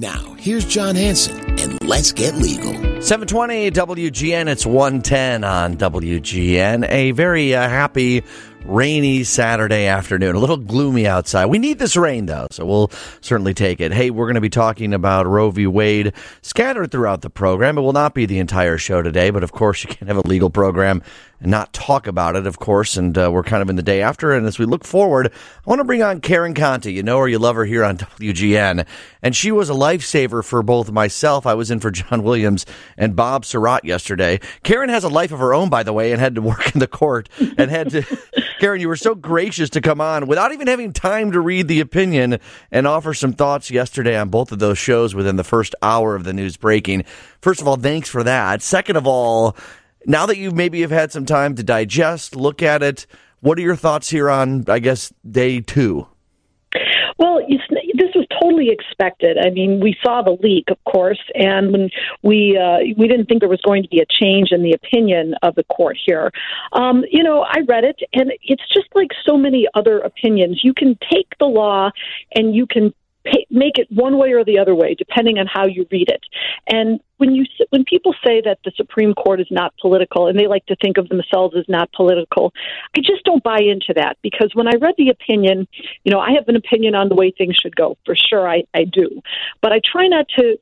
Now, here's John Hanson, and let's get legal. 720 WGN, it's 110 on WGN. A very uh, happy rainy Saturday afternoon. A little gloomy outside. We need this rain, though, so we'll certainly take it. Hey, we're going to be talking about Roe v. Wade scattered throughout the program. It will not be the entire show today, but of course, you can't have a legal program and not talk about it, of course. And uh, we're kind of in the day after. And as we look forward, I want to bring on Karen Conti. You know her, you love her here on WGN. And she was a lifesaver for both myself. I was in for John Williams and Bob Sirott yesterday. Karen has a life of her own, by the way, and had to work in the court and had to. Karen, you were so gracious to come on without even having time to read the opinion and offer some thoughts yesterday on both of those shows within the first hour of the news breaking. First of all, thanks for that. Second of all, now that you maybe have had some time to digest, look at it, what are your thoughts here on, I guess, day two? Well, this was totally expected. I mean, we saw the leak, of course, and when we uh, we didn't think there was going to be a change in the opinion of the court here. Um, you know, I read it, and it's just like so many other opinions. You can take the law, and you can make it one way or the other way, depending on how you read it. And when you when people say that the Supreme Court is not political, and they like to think of themselves as not political, I just don't buy into that because when I read the opinion, you know, I have an opinion on the way things should go for sure. I, I do, but I try not to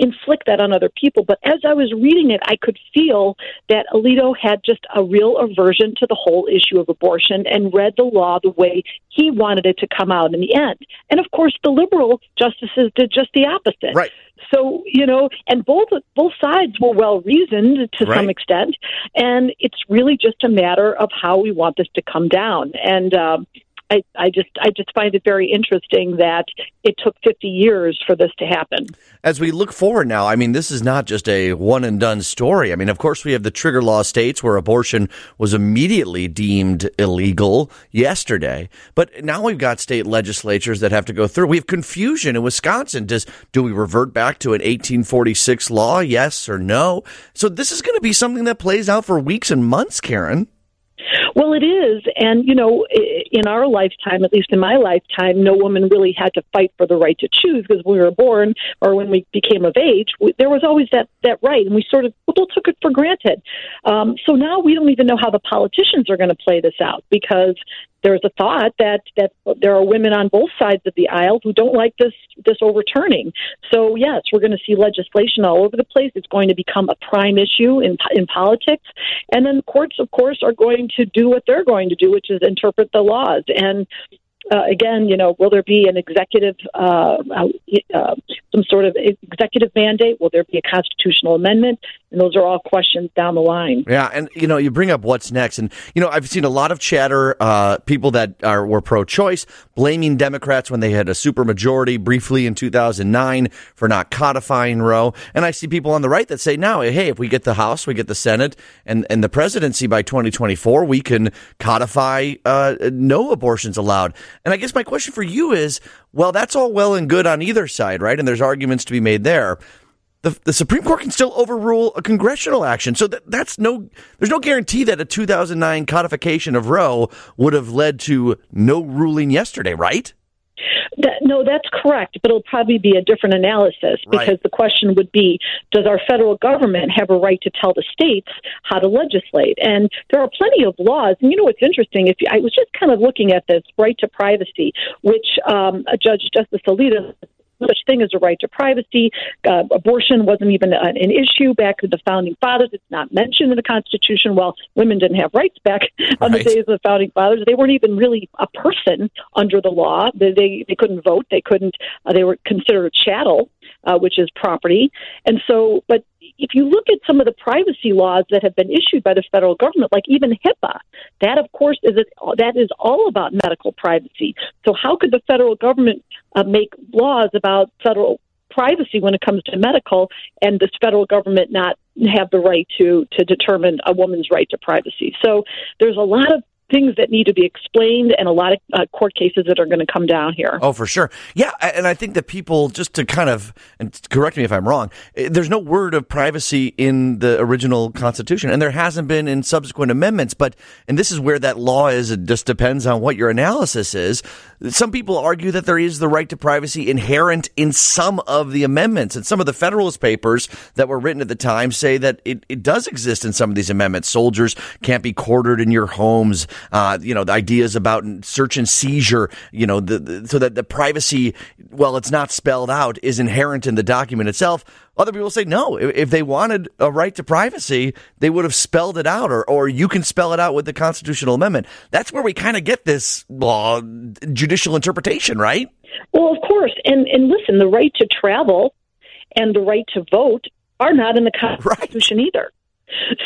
inflict that on other people. But as I was reading it, I could feel that Alito had just a real aversion to the whole issue of abortion and read the law the way he wanted it to come out in the end. And of course, the liberal justices did just the opposite. Right. So you know, and both both sides were well reasoned to right. some extent, and it's really just a matter of how we want this to come down. And um, I, I just I just find it very interesting that it took 50 years for this to happen. As we look forward now, I mean, this is not just a one and done story. I mean, of course, we have the trigger law states where abortion was immediately deemed illegal yesterday, but now we've got state legislatures that have to go through. We have confusion in Wisconsin. Does do we revert back to an 1846 law? Yes or no? So this is going to be something that plays out for weeks and months, Karen. Well, it is. And, you know, in our lifetime, at least in my lifetime, no woman really had to fight for the right to choose because when we were born or when we became of age, we, there was always that, that right. And we sort of took it for granted. Um, so now we don't even know how the politicians are going to play this out because there's a thought that that there are women on both sides of the aisle who don't like this this overturning. So yes, we're going to see legislation all over the place. It's going to become a prime issue in in politics, and then courts, of course, are going to do what they're going to do, which is interpret the laws. And uh, again, you know, will there be an executive, uh, uh, some sort of executive mandate? Will there be a constitutional amendment? And those are all questions down the line. Yeah, and you know, you bring up what's next, and you know, I've seen a lot of chatter, uh, people that are were pro-choice blaming Democrats when they had a supermajority briefly in 2009 for not codifying Roe, and I see people on the right that say now, hey, if we get the House, we get the Senate, and and the presidency by 2024, we can codify uh, no abortions allowed. And I guess my question for you is, well, that's all well and good on either side, right? And there's arguments to be made there the, the Supreme Court can still overrule a congressional action. So that, that's no, there's no guarantee that a 2009 codification of Roe would have led to no ruling yesterday, right? That, no, that's correct, but it'll probably be a different analysis because right. the question would be Does our federal government have a right to tell the states how to legislate? And there are plenty of laws. And you know what's interesting? If you, I was just kind of looking at this right to privacy, which um, Judge Justice Alito such thing as a right to privacy. Uh, abortion wasn't even an, an issue back to the founding fathers. It's not mentioned in the Constitution. Well, women didn't have rights back on the days of the founding fathers. They weren't even really a person under the law. They they, they couldn't vote. They couldn't. Uh, they were considered chattel, uh, which is property. And so, but if you look at some of the privacy laws that have been issued by the federal government, like even HIPAA, that of course is a, that is all about medical privacy. So how could the federal government uh, make laws about federal privacy when it comes to medical, and this federal government not have the right to to determine a woman's right to privacy? So there's a lot of things that need to be explained and a lot of uh, court cases that are going to come down here. Oh, for sure. Yeah, and I think that people just to kind of and correct me if I'm wrong. Eh, there's no word of privacy in the original Constitution, and there hasn't been in subsequent amendments. But and this is where that law is. It just depends on what your analysis is. Some people argue that there is the right to privacy inherent in some of the amendments, and some of the Federalist Papers that were written at the time say that it, it does exist in some of these amendments. Soldiers can't be quartered in your homes. Uh, you know, the ideas about search and seizure. You know, the, the, so that the privacy, well, it's not spelled out, is inherent in the document itself. Other people say no. If they wanted a right to privacy, they would have spelled it out, or, or you can spell it out with the constitutional amendment. That's where we kind of get this law judicial interpretation, right? Well, of course. And and listen, the right to travel and the right to vote are not in the Constitution right. either.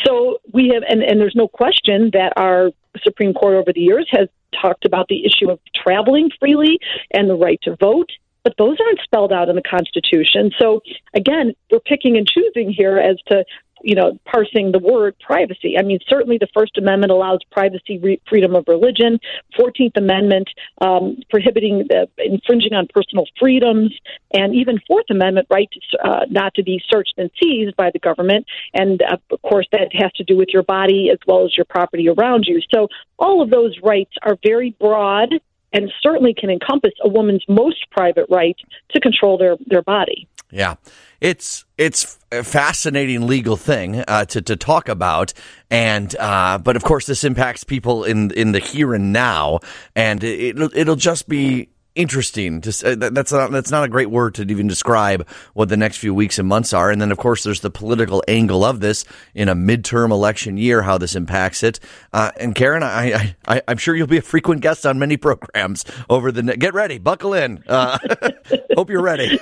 So we have, and, and there's no question that our Supreme Court over the years has talked about the issue of traveling freely and the right to vote but those aren't spelled out in the Constitution. So again, we're picking and choosing here as to you know, parsing the word privacy. I mean, certainly the First Amendment allows privacy, re- freedom of religion. Fourteenth Amendment um, prohibiting the, infringing on personal freedoms, and even Fourth Amendment right to, uh, not to be searched and seized by the government. And uh, of course, that has to do with your body as well as your property around you. So all of those rights are very broad and certainly can encompass a woman's most private right to control their, their body. Yeah, it's it's a fascinating legal thing uh, to to talk about, and uh, but of course this impacts people in in the here and now, and it, it'll it'll just be interesting. To, uh, that's not that's not a great word to even describe what the next few weeks and months are. And then, of course, there's the political angle of this in a midterm election year, how this impacts it. Uh, and Karen, I, I, am sure you'll be a frequent guest on many programs over the. Get ready, buckle in. Uh, hope you're ready.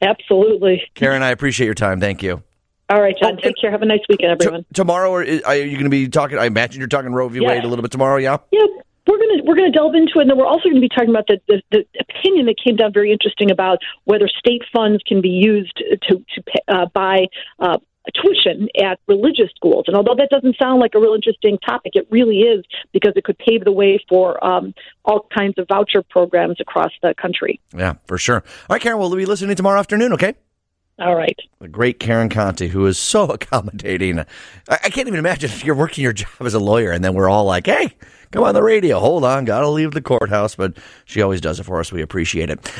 Absolutely, Karen. I appreciate your time. Thank you. All right, John. Take care. Have a nice weekend, everyone. T- tomorrow, are, are you going to be talking? I imagine you're talking Roe v. Wade a little bit tomorrow. Yeah. Yeah we're going to we're going to delve into it, and then we're also going to be talking about the, the, the opinion that came down very interesting about whether state funds can be used to to uh, buy. Uh, tuition at religious schools. And although that doesn't sound like a real interesting topic, it really is because it could pave the way for um, all kinds of voucher programs across the country. Yeah, for sure. All right, Karen, we'll be listening tomorrow afternoon, okay? All right. The great Karen Conti, who is so accommodating. I, I can't even imagine if you're working your job as a lawyer and then we're all like, hey, come on the radio. Hold on, got to leave the courthouse. But she always does it for us. We appreciate it.